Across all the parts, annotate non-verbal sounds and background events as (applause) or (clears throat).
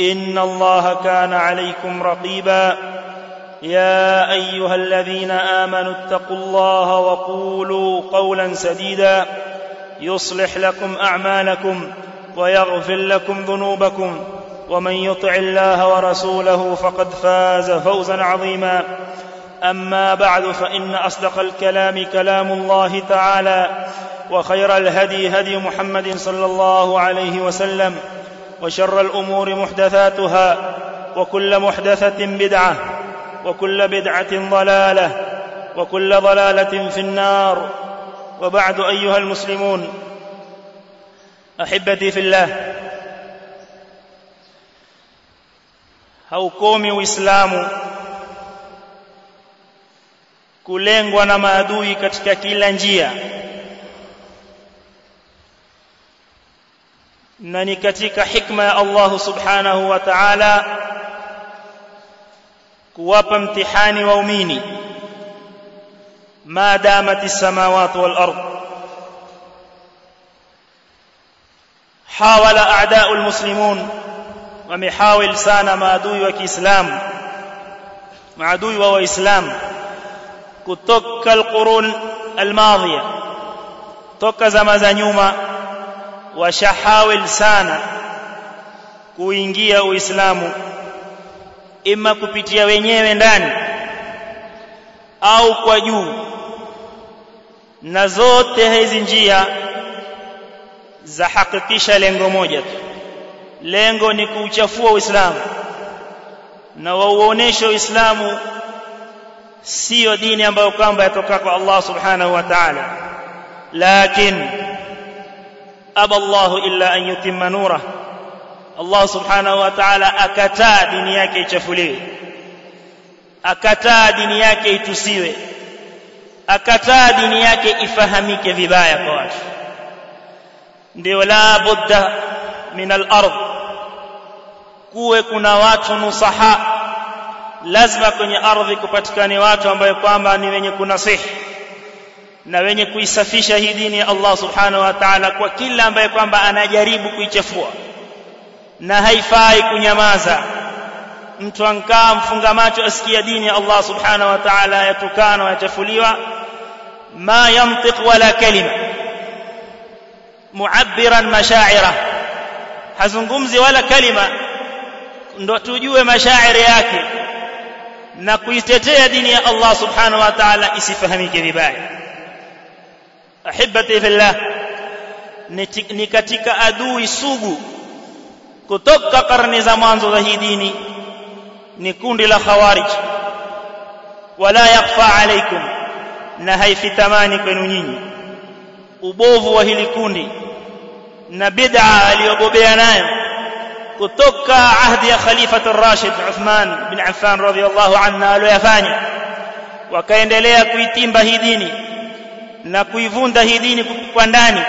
إن الله كان عليكم رقيبا. يا أيها الذين آمنوا اتقوا الله وقولوا قولا سديدا. يصلح لكم أعمالكم ويغفر لكم ذنوبكم. ومن يطع الله ورسوله فقد فاز فوزا عظيما. أما بعد فإن أصدق الكلام كلام الله تعالى وخير الهدي هدي محمد صلى الله عليه وسلم. وشر الأمور محدثاتها وكل محدثة بدعة وكل بدعة ضلالة وكل ضلالة في النار. وبعد أيها المسلمون أحبتي في الله haukomi uislamu kulengwa na maadui katika kila njia. Na ni katika hikma ya Allah subhanahu wa ta'ala kuwapa mtihani waumini ma damati samawati wal ard hawala a'da'u almuslimun wamehawil sana maadui wa Kiislamu maadui wa waislamu kutoka alqurun almadhiya toka zama za nyuma washahawil sana kuingia uislamu ima kupitia wenyewe ndani au kwa juu. Na zote hizi njia za hakikisha lengo moja tu. Lengo ni kuuchafua uislamu. Na wauoneshe uislamu sio dini ambayo kwamba yatoka kwa Allah subhanahu wa ta'ala. Lakini aba Allah illa an yutimma nura Allah subhanahu wa ta'ala akataa dini yake ichafuliwe akataa dini yake itusiwe akataa dini yake ifahamike vibaya kwa watu ndio la budda min al-ard kuwe kuna watu nusaha lazima kwenye ardhi kupatikane watu ambayo kwamba ni wenye kunasihi na wenye kuisafisha hii dini ya Allah subhanahu wa ta'ala kwa kila ambaye kwamba anajaribu kuichafua. Na haifai kunyamaza. Mtu ankaa mfunga macho asikia dini ya Allah subhanahu wa ta'ala yatukana na yachafuliwa ma yantiq wala kalima. Muabbiran mashaira. Hazungumzi wala kalima. Ndo tujue mashairi yake. Na kuitetea dini ya Allah subhanahu wa ta'ala isifahamike vibaya ahibati fillah. Ni katika adui sugu. Kutoka karne za mwanzo za hii dini ni kundi la khawarij. Wala yakfa alaikum na haifitamani kwenu nyinyi. Ubovu wa hili kundi na bid'a aliyobobea nayo kutoka ahdi ya khalifatu rashid Uthman bin Affan radhiyallahu anhu aliyofanya wakaendelea kuitimba hii dini na kuivunda hii dini kwa ndani.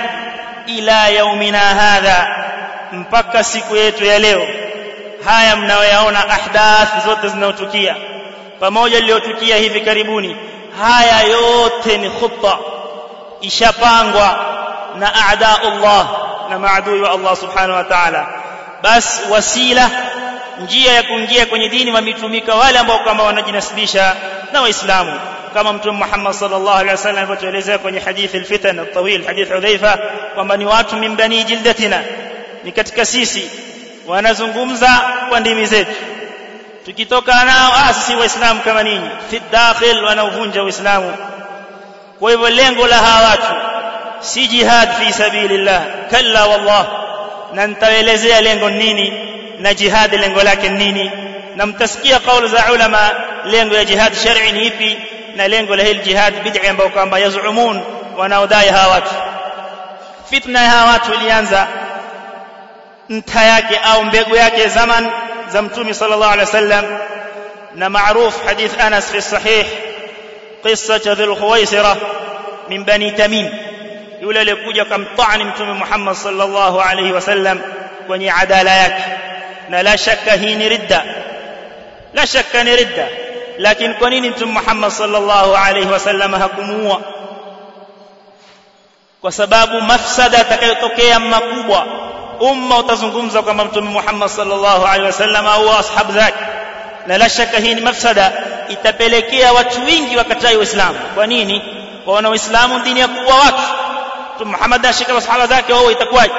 Ila yaumina hadha mpaka siku yetu ya leo. Haya mnayoyaona ahdath zote zinazotukia pamoja iliyotukia hivi karibuni haya yote ni khutta ishapangwa na a'daullah na maadui wa Allah subhanahu wa ta'ala. Bas wasila njia ya kuingia kwenye dini wametumika wale ambao kama wanajinasibisha na waislamu kama mtume Muhammad sallallahu alaihi wasallam alivyotuelezea kwenye hadithi al-fitan al-tawil hadith Hudhaifa kwamba ni watu min bani jildatina ni katika sisi wanazungumza kwa ndimi zetu tukitoka nao ah sisi waislamu kama ninyi fi dakhil wanaovunja uislamu kwa hivyo lengo la hawa watu si jihad fi sabilillah kalla wallah na nitaelezea lengo nini na jihad lengo lake nini na mtasikia kauli za ulama lengo ya jihad shar'i ni ipi na lengo la hili jihad bid'a ambayo kwamba yazumun wanaodai hawa watu fitna ya hawa watu ilianza nta yake au mbegu yake zaman za mtume sallallahu alaihi wasallam na maruf hadith Anas fi sahih qissa dhul khuwaisira min bani tamim yule aliyekuja kumtani mtume Muhammad sallallahu alaihi wasallam kwenye adala yake na la shakka hii ni ridda la shakka ni ridda lakini kwa nini mtume Muhammad sallallahu alaihi wasallam hakumuua kwa sababu mafsada atakayotokea makubwa umma utazungumza kwamba mtume Muhammad sallallahu alaihi wasallam au ashabu zake na la shaka hii ni mafsada itapelekea watu wengi wakatai uislamu kwa nini waona uislamu dini ya kuua watu mtume Muhammad ashika masahaba zake wao itakuwaje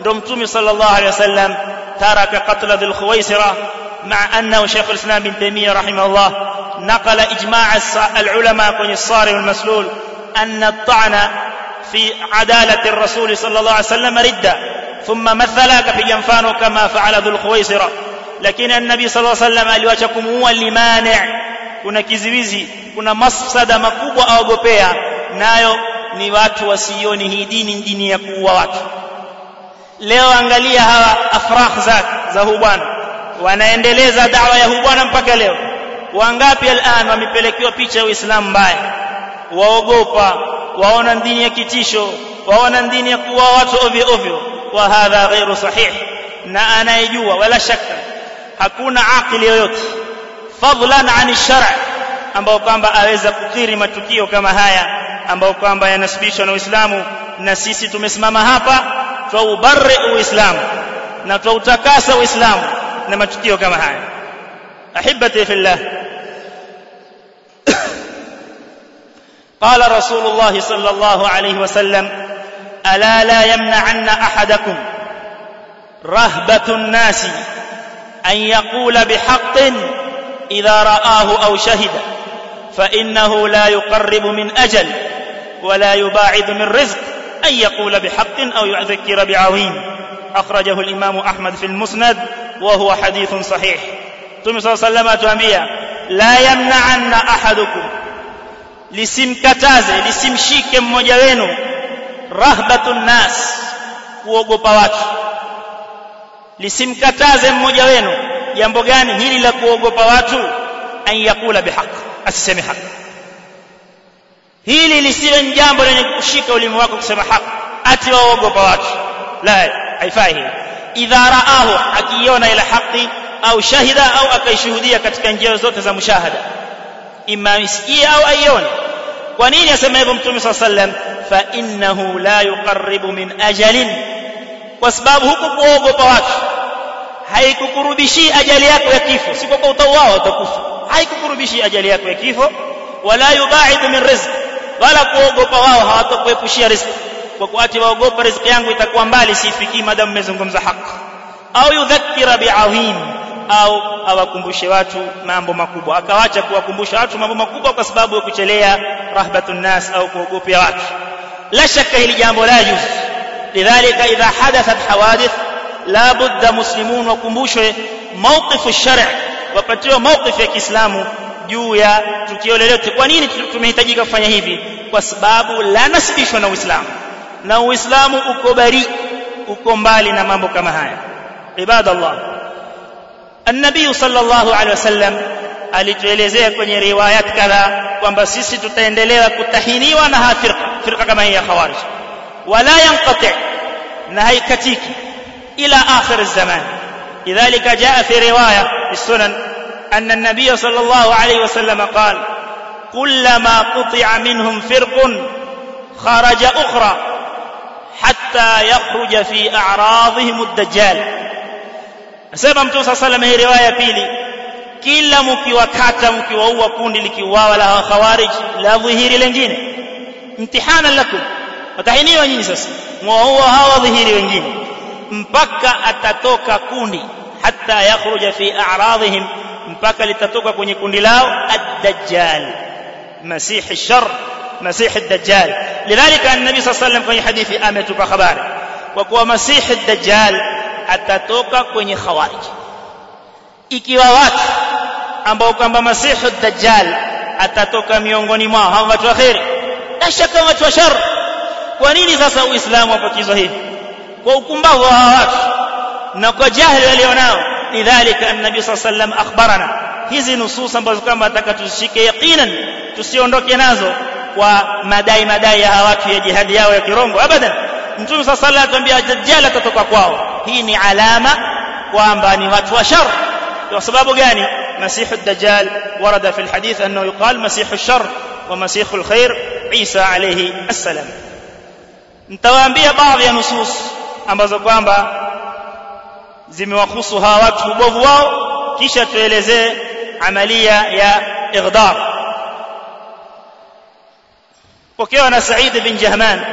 ndio mtume sallallahu alaihi wasallam taraka qatl dhul khuwaisira مع أنه شيخ الإسلام بن تيمية رحمه الله نقل إجماع العلماء كون الصارم المسلول أن الطعن في عدالة الرسول صلى الله عليه وسلم ردة ثم مثل كفي mfano كما فعل ذو الخويصرة. لكن النبي صلى الله عليه وسلم aliwacha kumuua limani kuna kiziwizi kuna mafsada makubwa aogopea nayo ni watu wasioni hii dini dini ya kuua watu leo angalia hawa wanaendeleza dawa ya huu bwana mpaka leo. Wangapi al'an wamepelekewa picha ya Uislamu mbaya? Waogopa waona dini ya kitisho waona dini ya kuwa watu ovyo ovyo. Wa hadha ghairu sahih na anayejua wala shaka hakuna akili yoyote. Fadlan an shar' ambao kwamba aweza kukiri matukio kama haya ambao kwamba yanasibishwa na Uislamu na sisi tumesimama hapa twaubarri uislamu na twautakasa uislamu na matukio kama haya ahibati fillah قال رسول الله صلى الله عليه وسلم ألا لا يمنعن أحدكم رهبة الناس أن يقول بحق إذا رآه أو شهد فإنه لا يقرب من أجل ولا يباعد من رزق أن يقول بحق أو يذكر بعظيم. أخرجه الإمام أحمد في المسند. وهو حديث صحيح ثم صلى الله عليه وسلم atuambia la yamna'anna ahadukum lisimkataze lisimshike mmoja wenu rahbatun nas kuogopa watu lisimkataze mmoja wenu jambo gani hili la kuogopa watu an yakula bihaq asiseme haki hili lisiwe ni jambo lenye kushika ulimi wako kusema haki ati waogopa watu la haifai hili Idha raahu akiiona ile haki au shahida au akaishuhudia katika njia zote za mushahada imma isikie au aione kwa nini asema hivyo mtume saa sallam fa innahu la yuqarribu min ajalin kwa sababu huku kuogopa watu haikukurubishi ajali yako ya kifo si kwamba utauawa utakufa haikukurubishi ajali yako ya kifo wala yubaidu min rizq wala kuogopa wao hawatakuepushia riziki kwa kuati waogopa riziki yangu itakuwa mbali sifikii madam mmezungumza haki. Au yudhakira bi'azim au awakumbushe watu mambo makubwa. Akawacha kuwakumbusha watu mambo makubwa kwa sababu ya kuchelea rahbatun nas au kuogopea watu. La shaka hili jambo la juz lidhalika idha hadathat hawadith la budda muslimun wakumbushwe mawqifu ash-shar' wapatiwa mawqif ya Kiislamu juu ya tukio lolote. Kwa nini tumehitajika kufanya hivi? Kwa sababu la nasibishwa na Uislamu na uislamu uko bari uko mbali na mambo kama haya. Ibadallah. Annabii sallallahu alaihi wasallam alituelezea kwenye riwayat kadha kwamba sisi tutaendelea kutahiniwa na hafirqa firqa kama hii ya khawarij. Wala yanqati na haikatiki ila akhir zaman lidhalika jaa fi riwaya sunan أن النبي صلى الله عليه وسلم - قال كلما قطع منهم فرق خرج أخرى حتى يخرج في أعراضهم الدجال. أسيب أمتو صلى الله عليه وسلم رواية بيلي كلا مكي وكاتا مكي وهو كوني لكي ووالها خوارج لا ظهيري لنجين امتحانا لكم وتحيني ونجين سس وهو هوا ظهيري ونجين مبكا أتتوكا كوني حتى يخرج في أعراضهم مبكا لتتوكا كوني كوني لاو الدجال مسيح الشر مسيح الدجال lidhalika an-nabi sallallahu alayhi kwenye hadithi ametupa habari kwa kuwa masihi ad-dajjal atatoka kwenye khawarij ikiwa watu ambao kwamba masih ad-dajjal atatoka miongoni mwao hao watu wa khairi na shaka watu wa shar kwa nini sasa uislamu wapokizwa hivi kwa ukumbavu wa watu na kwa jahili walionao lidhalika an-nabi sallallahu alayhi wasallam akhbarana hizi nusus ambazo kwamba ataka tuzishike yaqinan tusiondoke nazo kwa madai madai ya watu ya jihadi yao ya kirongo abadan mtume alayhi wasallam atuambia dajjal atatoka kwao hii ni alama kwamba ni watu wa shar kwa sababu gani مسيح الدجال ورد في الحديث أنه يقال مسيح الشر ومسيح الخير عيسى عليه السلام nitawaambia baadhi ya nusus ambazo kwamba zimewahusu hawa watu ubovu wao kisha tuelezee amalia ya ighdar وكيف أنا سعيد بن جهمان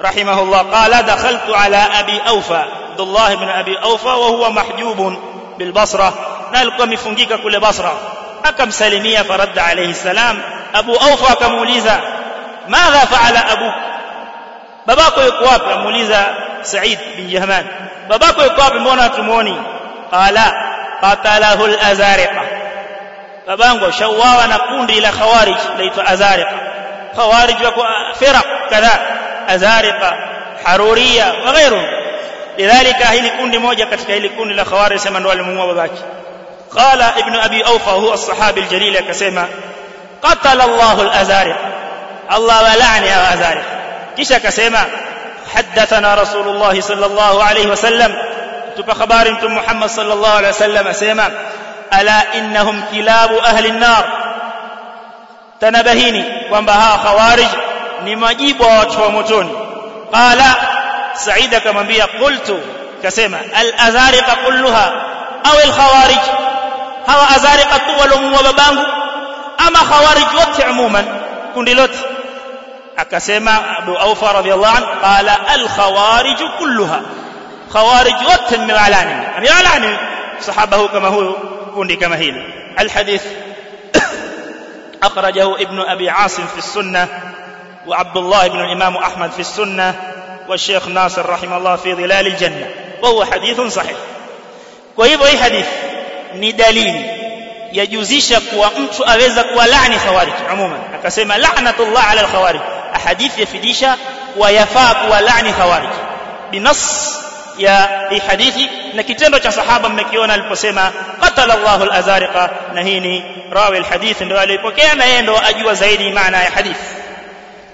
رحمه الله قال دخلت على أبي أوفى عبد الله بن أبي أوفى وهو محجوب بالبصرة. نالك مفنجيك كل بصرة. أكم سلمية فرد عليه السلام؟ أبو أوفى كم ماذا فعل أبوك؟ باباكو يقواب كم سعيد بن جهمان. باباكو يقواب مونا تموني. قال قتله الأزارقة. فبانغو شواوا نقول إلى خوارج ليت أزارقة. Azariqa haruriya wa ghairuhum lidhalika hili kundi moja katika hili kundi la khawarij sema ndo walimuua babake قال ابن أبي أوفى هو الصحابي الجليل كسيما قتل الله الأزارق. الله ولعني يا أزارق. كيش كسيما حدثنا رسول الله صلى الله عليه وسلم. تبقى خبار محمد صلى الله عليه وسلم سيما ألا إنهم كلاب أهل النار تنبهيني وانبها خوارج نمجيب ومتوني قال سعيد كما بي قلت كسيما الأزارق كلها أو الخوارج hawa azariqa tu waliomuua babangu ama khawarij wote umuman kundi lote akasema Abu Aufa radhiyallahu anhu qala al khawarij kulluha khawarij wote mmewalani amewalani sahaba huyu kama huyu kundi kama hili al hadith أخرجه ابن أبي عاصم في السنة وعبد الله بن الإمام أحمد في السنة والشيخ ناصر رحمه الله في ظلال الجنة. وهو حديث صحيح. كيف أي حديث. ندليل يجوزيشك وأنت أغيزك ولعن خوارج. عموما. أكسيما لعنة الله على الخوارج. أحاديث يفديشا ويفاق ولعن خوارج. بنص ya hii hadithi na kitendo cha sahaba mmekiona aliposema qatala Allahu al-azariqa na hii ni rawi al-hadith ndio alipokea na yeye ndio ajua zaidi maana ya hadith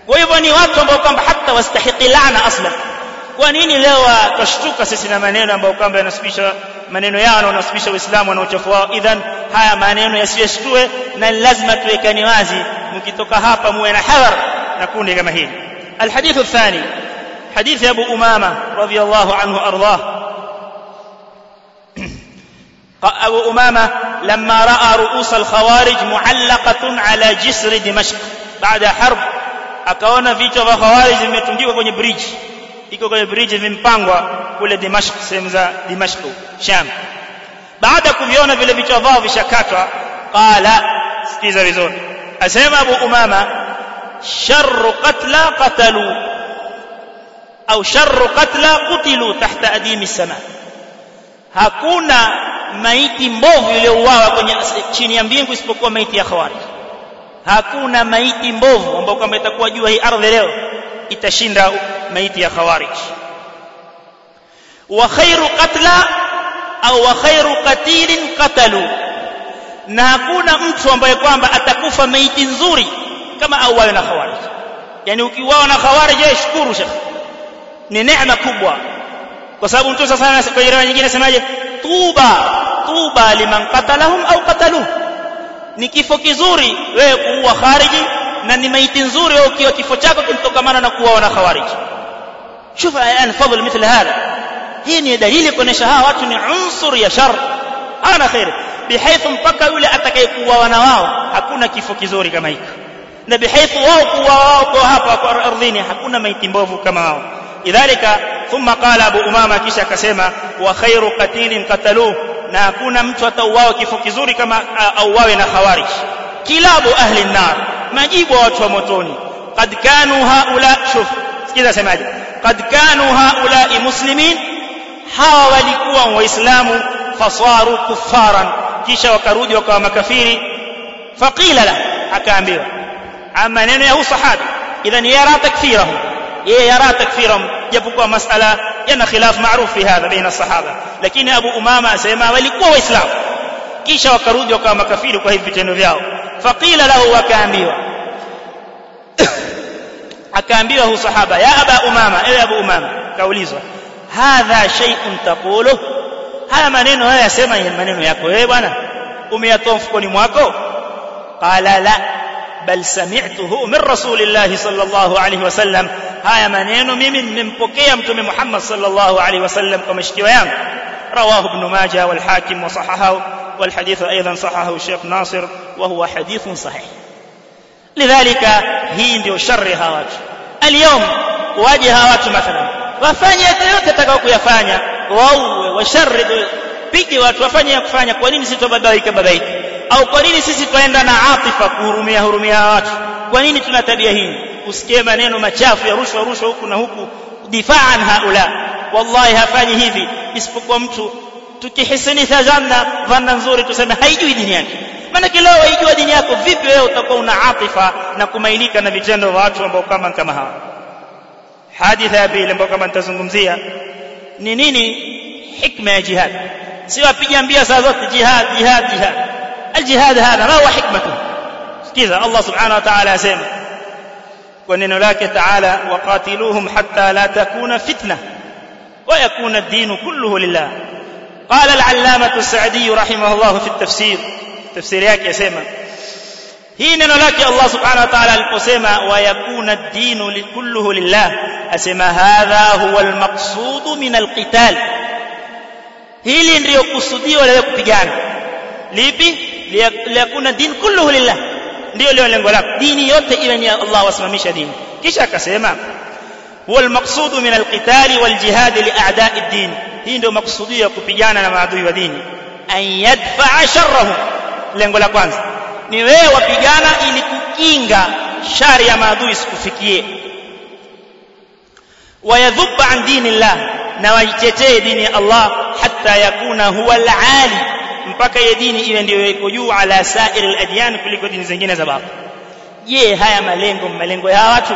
kwa hivyo ni watu ambao kwamba hata wastahiki laana aslan kwa nini leo twashtuka sisi na maneno ambayo kwamba yanasibisha maneno yao na wanasibisha Uislamu wanaochafu wao idhan haya maneno yasiyeshtue na lazima tuwekane wazi mkitoka hapa muwe na hadhar na kundi kama hili الحديث الثاني حديث أبو أمامة رضي الله عنه أرضاه. أبو أمامة لما رأى رؤوس الخوارج معلقة على جسر دمشق بعد حرب أكون في جوا خوارج متنجي وكوني بريج. إيكو كوني بريج من بانغوا كل دمشق سمزا دمشق شام. بعد كوبيونا في لبي جوا في شكاكا قال استيزا بزون أسيما أبو أمامة شر قتلى قتلوا. Au sharru qatla qutilu tahta adimi sama. Hakuna maiti mbovu iliyouawa kwenye chini ya mbingu isipokuwa maiti ya khawarij hakuna maiti mbovu ambayo kama itakuwa jua hii ardhi leo itashinda maiti ya khawarij wa khairu qatla au wa khairu qatilin qatalu. Na hakuna mtu ambaye kwamba atakufa maiti nzuri kama auawe na khawarij yani ukiuawa na khawarij shukuru shekhi ni neema kubwa kwa sababu mtu sasa kwa riwaya nyingine semaje tuba tuba liman qatalahum au qataluhu ni kifo kizuri wewe kuua khariji na ni maiti nzuri wewe ukiwa kifo chako kinatokamana na kuwa na khawarij شوف الان فضل مثل هذا hii ni dalili kuonesha hawa watu ni unsur ya shar ana khair bihaithu mpaka yule atakayekuwa na wao hakuna kifo kizuri kama hiki na bihaithu wao kuwa wao kwa hapa kwa ardhini hakuna maiti mbovu kama wao idhalika thumma qala abu umama kisha akasema wa khairu qatilin qataluhu. Na hakuna mtu atauawa kifo kizuri kama auawe na khawarij. Kilabu ahli nar majibu wa watu wa motoni qad kanu haula shuf sikiza semaje qad kanu haula muslimin. Hawa walikuwa waislamu fasaru kuffaran. Kisha wakarudi wakawa makafiri. Faqila la akaambiwa ama neno ya sahabi idhan yara takfirahum yeye yara takfirahum japokuwa masala yana khilaf maarufu fi hadha baina sahaba lakini abu umama asema walikuwa waislamu kisha wakarudi wakawa makafiri kwa hivi vitendo vyao faqila lahu akaambiwa akaambiwa hu sahaba ya aba umama ewe abu umama kaulizwa hadha shay'un taqulu haya maneno haya yasema ni maneno yako wewe bwana umeyatoa mfukoni mwako qala la bal sami'tuhu min rasulillahi sallallahu alayhi wasallam haya maneno mimi nimempokea mtume Muhammad sallallahu alayhi wasallam kwa mashikio yangu رواه ابن ماجه والحاكم وصححه والحديث أيضا صححه الشيخ ناصر وهو حديث صحيح لذلك هي ndio shari hawa اليوم waje hawa mathalan wafanye yote atakao kuyafanya wauwe washarrid pige watu wafanye ya kufanya kwa nini sisi tubabaika babaika au kwa nini sisi tuenda na atifa kuhurumia hurumia watu kwa nini tuna tabia hii usikie maneno machafu ya rushwa rushwa huku na huku. Difaan haula. Wallahi hafanyi hivi. Isipokuwa mtu tukihisanisha zanna dhanna nzuri tuseme haijui dini yake. Maanake leo haijua dini yako vipi wewe utakuwa una atifa na kumailika na vitendo vya watu ambao kama kama hawa. Haditha ya pili ambayo kama nitazungumzia ni nini? Hikma ya jihad. Si wapiga mbia saa zote jihad jihad jihad. Aljihad hadha ma huwa hikmatu. Sikiza Allah subhanahu wa ta'ala asema سيما ونن لك تعالى وقاتلوهم حتى لا تكون فتنة ويكون الدين كله لله قال العلامة السعدي رحمه الله في التفسير تفسير yake yasema hii neno lake Allah subhanahu wa ta'ala aliposema wayakuna ad-din kulluhu lillah asema hadha huwa al-maqsud min al-qital hili ndio kusudio la kupigana lipi liyakuna din kulluhu lillah ndio leo lengo lako. Dini yote iwe ni Allah wasimamisha dini. Kisha akasema huwa al-maqsud min al-qital wal-jihad li a'da'i ad-din. Hii ndio maksudio ya kupigana na maadui wa dini. An yadfa'a sharrahum. Lengo la kwanza. Ni wewe wapigana ili kukinga shari ya maadui sikufikie wayadhubba an dinillah. Na waitetee dini ya Allah hatta yakuna huwa al-ali mpaka ile dini iwe ndio iko juu ala sair al-adyan kuliko dini zingine za babu. Je haya malengo malengo ya watu?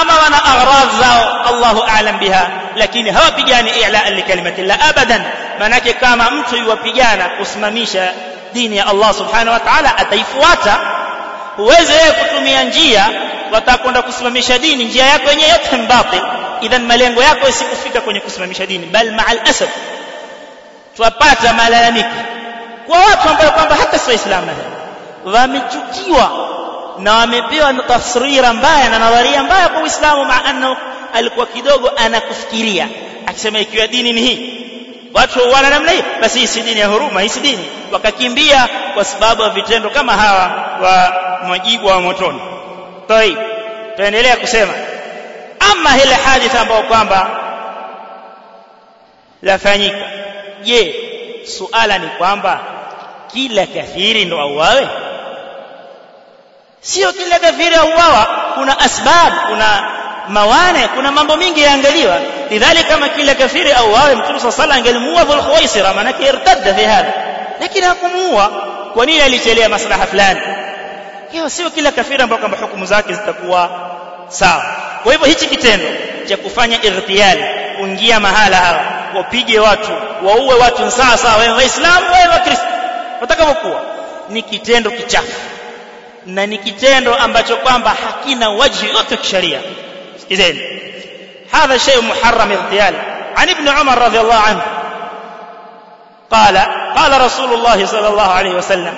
Ama wana aghrad zao Allahu a'lam biha lakini hawapigani i'la li kalimatillah abadan. Manake kama mtu yuwapigana kusimamisha dini ya Allah subhanahu wa ta'ala ataifuata. Huwezi wewe kutumia njia watakwenda kusimamisha dini njia yako yenyewe yote mbatil idhan malengo yako isikufika kwenye kusimamisha dini bal ma'al asad twapata malalamiko kwa watu ambao kwamba hata si waislamu. Wamechukiwa na wamepewa tasrira mbaya na nadharia mbaya kwa Uislamu maana alikuwa kidogo anakufikiria akisema ikiwa dini ni hii. Watu wana namna hii basi hii si dini ya huruma hii si dini. Wakakimbia kwa sababu ya vitendo kama hawa wa mwajibu wa motoni. Toi tuendelea kusema. Ama ile haditha ambayo kwamba lafanyika je suala ni kwamba kila kafiri ndo auawe? Sio kila kafiri auawa. Kuna asbab kuna mawane kuna mambo mingi yaangaliwa. Lidhalika kama kila kafiri auawe mtume swalla sallam angelimuua dhul maanake irtadda fi hadha. Lakini hakumuua. Kwa nini alichelea maslaha fulani? Hiyo sio kila kafiri ambayo kwamba hukumu zake zitakuwa sawa. Kwa hivyo hichi kitendo cha kufanya irtiyali kuingia mahala hawa wapige watu waue watu sawa sawa wewe waislamu wewe wakristo watakavyokuwa ni kitendo kichafu na ni kitendo ambacho kwamba hakina wajhi yote kisheria sikizeni هذا شيء محرم اغتيال عن ابن عمر رضي الله عنه قال قال رسول الله صلى الله عليه وسلم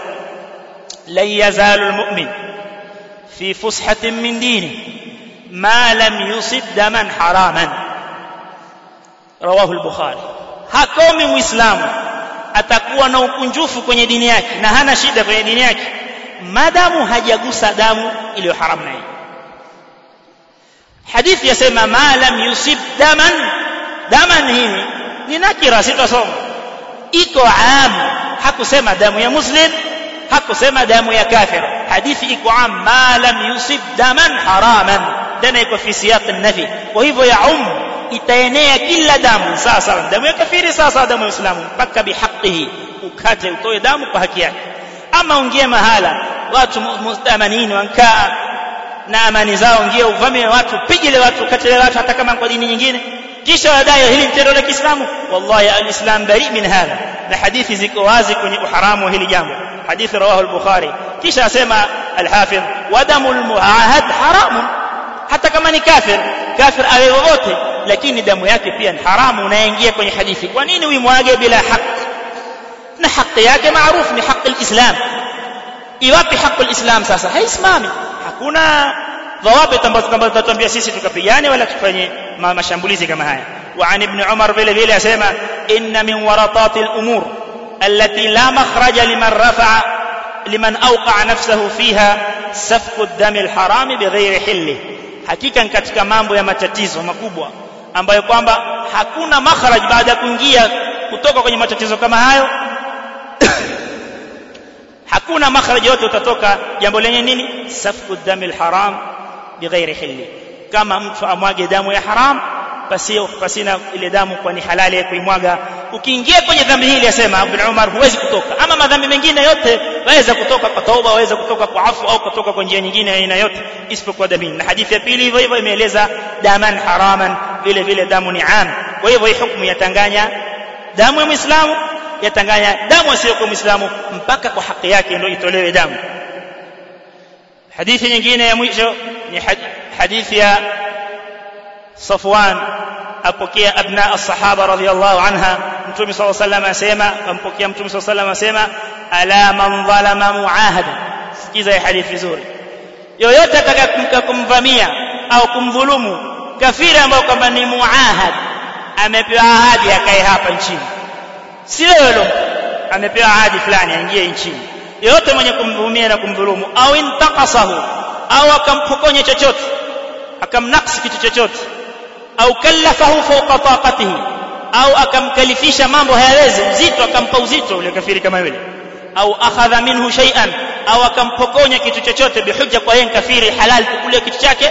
لن يزال المؤمن في فسحة من دينه ما لم يصب دما حراما رواه البخاري hakomi muislamu atakuwa na ukunjufu kwenye dini yake na hana shida kwenye dini yake madamu hajagusa damu iliyo haramu naye hadithi yasema ma lam yusib daman daman hii ni nakira sitasoma iko am hakusema damu ya muslim hakusema damu ya kafir hadithi iko am ma lam yusib daman haraman tena iko fi siyaq an-nafi kwa hivyo ya um itaenea kila damu. Sawa sawa. Damu ya kafiri sawa damu ya muislamu mpaka bihaqihi. Ukate utoe damu kwa haki yake. Ama ungie mahala watu mustamanini wankaa na amani zao ngie uvamie watu pigile watu katile watu hata kama kwa dini nyingine. Kisha wadai hili tendo la Kiislamu. Wallahi alislam bari min hadha. Na hadithi ziko wazi kwenye uharamu hili jambo. Hadithi rawahu al-bukhari. Kisha asema al-hafidh wadamul muahad haramun. Hata kama ni kafir kafir awe wowote lakini damu yake pia ni haramu unaingia kwenye hadithi kwa nini uimwage bila haki na haki yake maarufu ni haki alislam iwapi haki alislam sasa haisimami hakuna dhawabit ambazo kama tutatuambia sisi tukapigane wala tufanye mashambulizi kama haya وعن ابن عمر vile vile asema inna min waratat al-umur allati la makhraja liman rafa'a liman awqa'a nafsahu fiha safku ad-dam al-haram bighayri hilli hakika ni katika mambo ya matatizo makubwa ambayo kwamba hakuna makharaj baada ya kuingia kutoka kwenye matatizo kama hayo. (coughs) Hakuna makharaj yote utatoka jambo lenye nini? Safku ad-dam al-haram bighairi hilli. Kama mtu amwage damu ya haram pasio pasina ile damu kwa ni halali ya kuimwaga. Ukiingia kwenye dhambi hili yasema Ibn Umar huwezi kutoka. Ama madhambi mengine yote waweza kutoka kwa tauba waweza kutoka kwa afu au kutoka kwa njia nyingine aina yote isipokuwa damu na hadithi ya pili hivyo hivyo imeeleza daman haraman vile vile damu ni am. Kwa hivyo hii hukumu yatanganya damu ya Muislamu yatanganya damu asiyokuwa Muislamu mpaka kwa haki yake ndio itolewe damu. Hadithi nyingine ya mwisho ni hadithi ya Safwan apokea abna as-sahaba radhiyallahu anha mtume صلى الله عليه وسلم asema ampokea mtume صلى الله عليه وسلم asema ala man zalama muahada sikiza hii hadithi nzuri yoyote atakayekumka kumvamia au kumdhulumu kafiri ambao kwamba ni muahad amepewa ahadi akae hapa nchini sio yule amepewa ahadi fulani aingie nchini yoyote mwenye kumvumia na kumdhulumu au intaqasahu au akampokonya chochote akamnaqsi kitu chochote au kallafahu fawqa taqatihi au akamkalifisha mambo hayawezi mzito akampa uzito ule kafiri kama yule au akhadha minhu shay'an au akampokonya kitu chochote bihujja kwa yeye kafiri halal kule kitu chake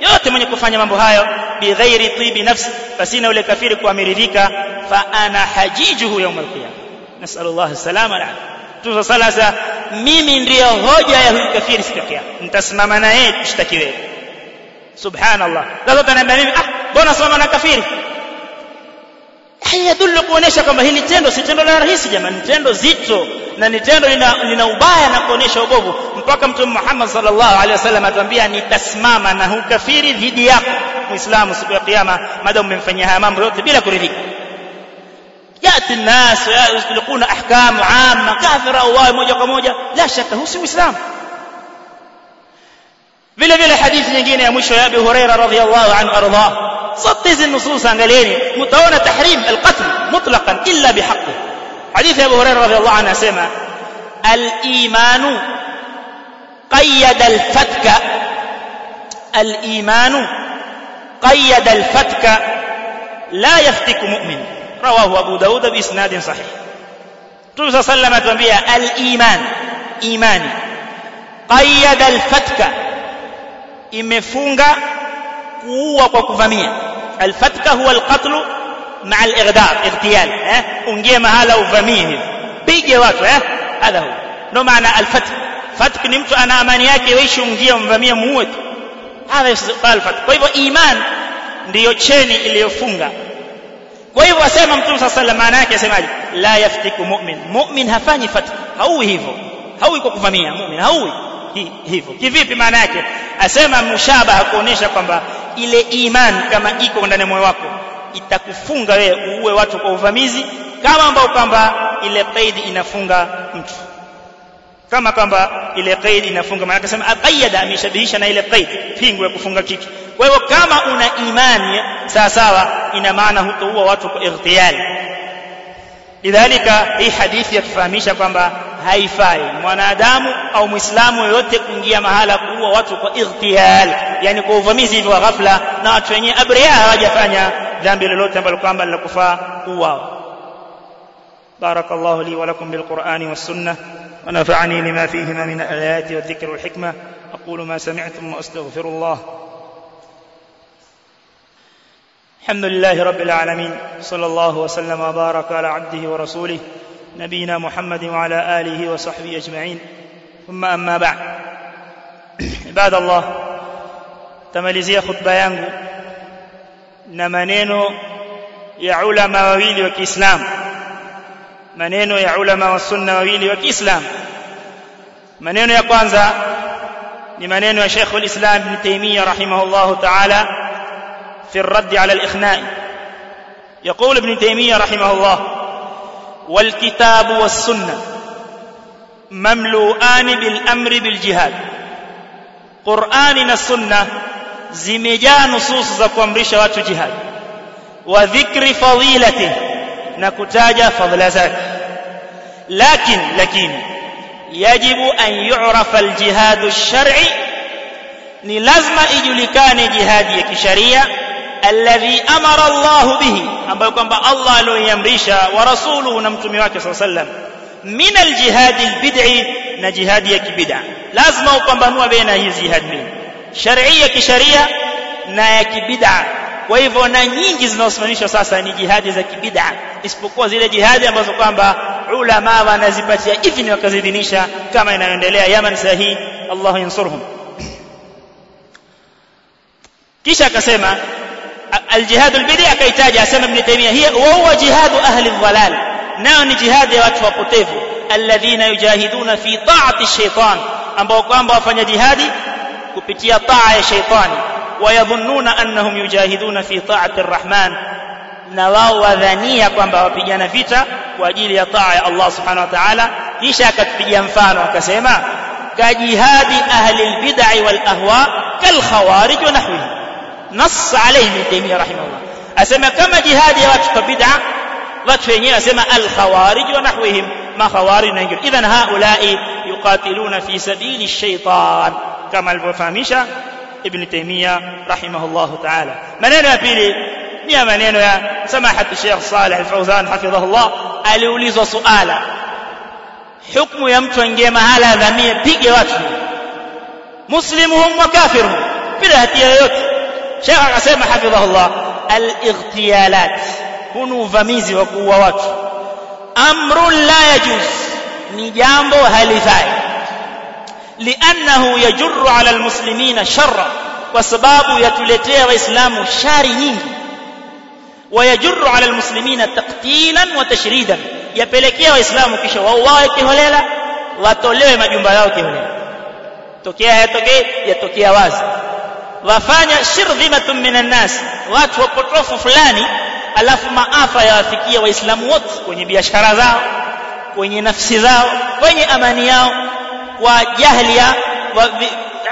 yote mwenye kufanya mambo hayo bighairi tibi nafsi fasina ule kafiri kuamiridhika fa ana hajijuhu yawm alqiyama. Nasallallahu salama ala. Tuzo salasa mimi ndiyo hoja ya huyu kafiri siku ya kiyama. Nitasimama na yeye tushtaki wewe سبحان الله. لذا تنبع مبي آه بونا سلام أنا كفير هي دل كونيشا كما هي نتندو سي لا رئيس جما نتندو زيتو. نا نتندو لنا وبايا نا كونيشا وبوبو. مبقى متوم محمد صلى الله عليه وسلم اتنبيا نتسماما نهو كفير ذي مسلم سبع قيامة مدام من فنيها امام بلوت بلا كريفيك يأتي الناس يطلقون أحكام عامة كافر أو واي موجة لا شك هو اسم إسلام. Vile vile hadithi nyingine ya mwisho ya Abu Huraira radhiyallahu anhu arda zote hizi nusus angalieni mtaona tahrim alqatl mutlaqan illa bihaqqi hadithi ya Abu Huraira radhiyallahu anhu asema al-iman qayyada al-fatka al-iman qayyada al-fatka la yaftiku mu'min رواه أبو داود بإسناد صحيح Mtume صلى الله عليه وسلم atuambia al-iman imani qayyad al-fatka imefunga kuua kwa kuvamia al-fatka huwa al-qatl مع الإغدار اغتيال eh ungie mahala uvamie hivi pige watu eh hadha huwa ndo maana al-fatk fatk ni mtu ana amani yake weishi ungie umvamie muue tu hadha yusqal fatk kwa hivyo iman ndiyo cheni iliyofunga kwa hivyo asema mtume sasa sallam maana yake asemaje la yaftiku mu'min mu'min hafanyi fatka haui hivyo haui kwa kuvamia mu'min haui hivyo. Kivipi maana yake? Asema mushabaha kuonesha kwamba ile iman kama iko ndani ya moyo wako itakufunga wewe uue watu kwa uvamizi kama ambao kwamba ile qaidi inafunga mtu. Kama kwamba ile qaid inafunga maana akasema aqayyada ameshabihisha na ile qaid pingu ya kufunga kitu. Kwa hivyo kama una imani sawa sawa ina maana hutoua watu kwa ightiyal lidhalika hii hadithi yatufahamisha kwamba haifai mwanadamu au muislamu yoyote kuingia mahala kuua watu kwa ightiyal yani kwa uvamizi hivyo wa ghafla na watu wenyewe abria hawajafanya dhambi lolote ambalo kwamba linakufaa kuuawa بارك الله لي ولكم بالقرآن والسنة ونفعني لما فيهما من الآيات والذكر والحكمة أقول ما سمعتم وأستغفر الله الحمد لله رب العالمين صلى الله وسلم وبارك على عبده ورسوله نبينا محمد وعلى آله وصحبه أجمعين. ثم أما بعد. (clears throat) عباد الله تمليزي خطبة يانغو. نمنينو يا علماء وويلي وكي إسلام منينو يا علماء والسنة وويلي وكي إسلام منينو يا كوانزا. لمنينو يا شيخ الإسلام ابن تيمية رحمه الله تعالى في الرد على الإخناء. يقول ابن تيمية رحمه الله والكتاب والسنة مملوءان بالأمر بالجهاد. قرآن السنة زمجا نصوص زقوم رشوات جهاد. وذكر فضيلته نكتاج فضل ذاك لكن لكن يجب أن يعرف الجهاد الشرعي. للازم إجلكان جهادية شريعة. Alladhi amara Allah bihi ambayo kwamba Allah aliyoiamrisha wa rasuluhu na mtume wake sallallahu alayhi min aljihad albid'i na jihadi ya kibid'a. Lazima upambanua baina hizi jihad mbili sharia kisharia na ya kibid'a. Kwa hivyo na nyingi zinazosimamishwa sasa ni jihadi za kibid'a isipokuwa zile jihadi ambazo kwamba ulama wanazipatia idhini wakazidhinisha kama inayoendelea. Yaman sahi Allahu yansurhum. Kisha akasema aljihad albid'a akaitaja asema ibn Taymiyyah hiya huwa jihadu ahli dhalal nao ni jihadi ya watu wapotevu alladhina yujahiduna fi ta'ati ash-shaytan ambao kwamba wafanya jihadi kupitia taa ya shaitani wayadhunnuna annahum yujahiduna fi ta'ati arrahman na wao wadhania kwamba wapigana vita kwa ajili ya taa ya Allah subhanahu wa ta'ala kisha akatupigia mfano akasema kajihadi ahli albid'i wal ahwa kal khawarij wa nahwihi نص عليه ابن تيمية رحمه الله. أسمى كما جهاد واتشكى بدعة؟ واتشيني أسمى الخوارج ونحوهم. ما خوارج نجل اذا هؤلاء يقاتلون في سبيل الشيطان. كما الفهميش ابن تيمية رحمه الله تعالى. من أنا بيلي يا منين يا سماحة الشيخ صالح الفوزان حفظه الله؟ أليوليز سؤالا. حكم يمتون جيما على ذنية بيجي واتشيني مسلمهم وكافرهم. بلا هتيا يوتي Sheikh akasema hafidhahullah al-ightiyalat hunu uvamizi wa kuua watu amrun la yajuz ni jambo halifai لأنه يجر على المسلمين شرا وسبب يتلتea waislamu shari nyingi ويجر على المسلمين تقتيلا وتشريدا yapelekea waislamu kisha wauawe kiholela watolewe majumba yao kiholela tokea yatokee yatokea wazi wafanya shirdhimatun minan nas watu wapotofu fulani alafu maafa yawafikia waislamu wote kwenye biashara zao kwenye nafsi zao kwenye amani yao kwa jahli ya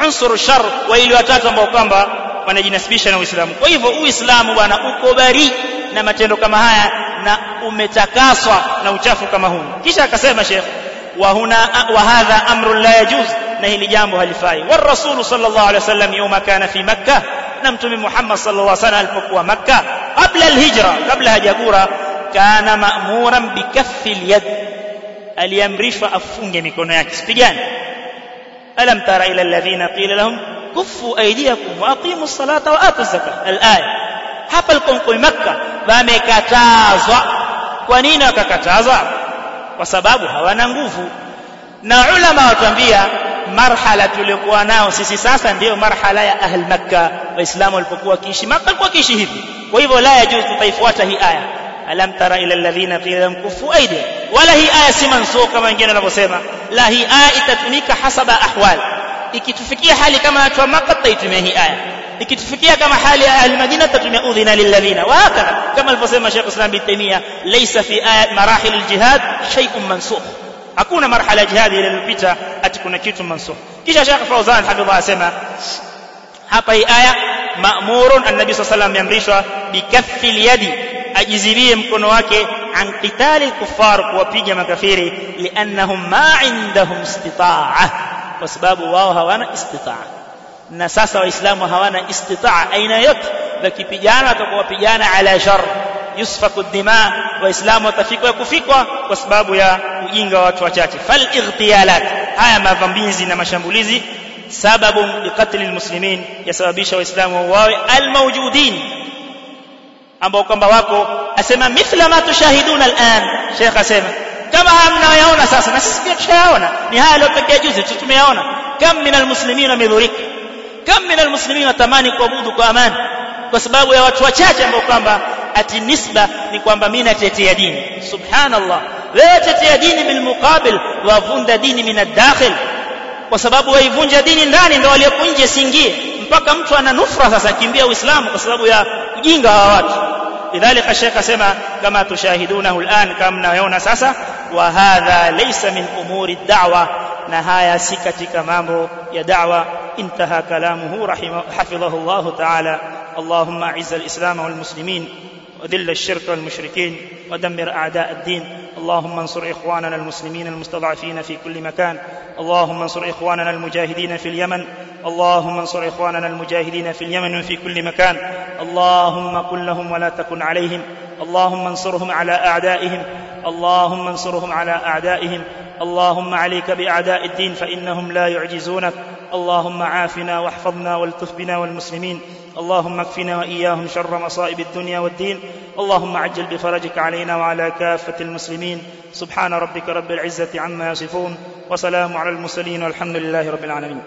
unsuru shar wa ili watatu ambao kwamba wanajinasibisha na Uislamu. Kwa hivyo Uislamu bwana uko bari na matendo kama haya na umetakaswa na uchafu kama huu. Kisha akasema Sheikh wa huna wa hadha amrun la yajuz na hili jambo halifai. Wa rasulu sallallahu alaihi wasallam yuma kana fi Makkah na Mtume Muhammad sallallahu alaihi wasallam alipokuwa Makkah kabla alhijra kabla hajagura kana ma'muran bikaffi alyad. Aliamrishwa afunge mikono yake. Sipigane alam tara ila alladhina qila lahum kuffu aydiyakum wa aqimu as-salata wa atu az-zakata al-aya. Hapa alipokuwa Makka wamekatazwa. Kwa nini wakakatazwa? Kwa sababu hawana nguvu. Na ulama watuambia marhala tuliokuwa nao sisi sasa ndiyo marhala ya ahl makka waislamu walipokuwa wakiishi makka walikuwa wakiishi hivi kwa hivyo la yajuz tutaifuata hii aya alam tara ila alladhina qila lahum kufu aidi wala hii aya si mansukh kama wengine wanavyosema la hii aya itatumika hasaba ahwal ikitufikia hali kama watu wa makka tutaitumia hii aya ikitufikia kama hali ya ahli madina tutatumia udhina lilladhina wa kama alivyosema Sheikh Islam bin Taymiyyah laysa fi marahil aljihad shay'un mansukh hakuna marhala ya jihad ile iliyopita ati kuna kitu mansukh kisha Sheikh Fawzan hafidhah asema hapa hii aya ma'murun annabi sallallahu alayhi ameamrishwa bikaffi alyadi ajizibie mkono wake an qitali kuffar kuwapiga makafiri liannahum ma indahum istita'a kwa sababu wao hawana istita'a na sasa waislamu hawana istitaa aina yote wakipigana watakuwa wapigana ala shar yusfaku dima waislamu watafikwa kufikwa kwa sababu ya ujinga wa watu wachache fal ightiyalat haya mavambizi na mashambulizi sababu liqatl almuslimin yasababisha waislamu wauawe almawjudin ambao kwamba wako asema mithla ma tushahiduna al'an sheikh asema kama hamnayaona sasa na sisi pia tushayaona ni haya aliyotokea juzi tumeyaona kam min almuslimin wamedhurika kam min almuslimin watamani kuabudu kwa amani kwa sababu ya watu wachache ambao kwamba ati nisba ni kwamba mimi natetea dini subhanallah wewe tetea dini bil muqabil wavunda dini min ad-dakhil kwa sababu waivunja dini ndani ndio waliopo nje siingie mpaka mtu ana nufra sasa kimbia uislamu kwa sababu ya ujinga wa watu lidhalika shekh asema kama tushahidunahu al'an kama mnayoona sasa wa hadha laysa min umuri ad-da'wa na haya si katika mambo ya da'wa انتهى كلامه رحمه حفظه الله تعالى اللهم اعز الاسلام والمسلمين وذل الشرك والمشركين ودمر أعداء الدين. اللهم انصر إخواننا المسلمين المستضعفين في كل مكان. اللهم انصر إخواننا المجاهدين في اليمن. اللهم انصر إخواننا المجاهدين في اليمن وفي كل مكان. اللهم كن لهم ولا تكن عليهم. اللهم انصرهم على أعدائهم. اللهم انصرهم على أعدائهم. اللهم عليك بأعداء الدين فإنهم لا يعجزونك. اللهم عافنا واحفظنا والتف بنا والمسلمين. اللهم اكفنا وإياهم شر مصائب الدنيا والدين. اللهم عجل بفرجك علينا وعلى كافة المسلمين. سبحان ربك رب العزة عما يصفون. وسلام على المرسلين والحمد لله رب العالمين.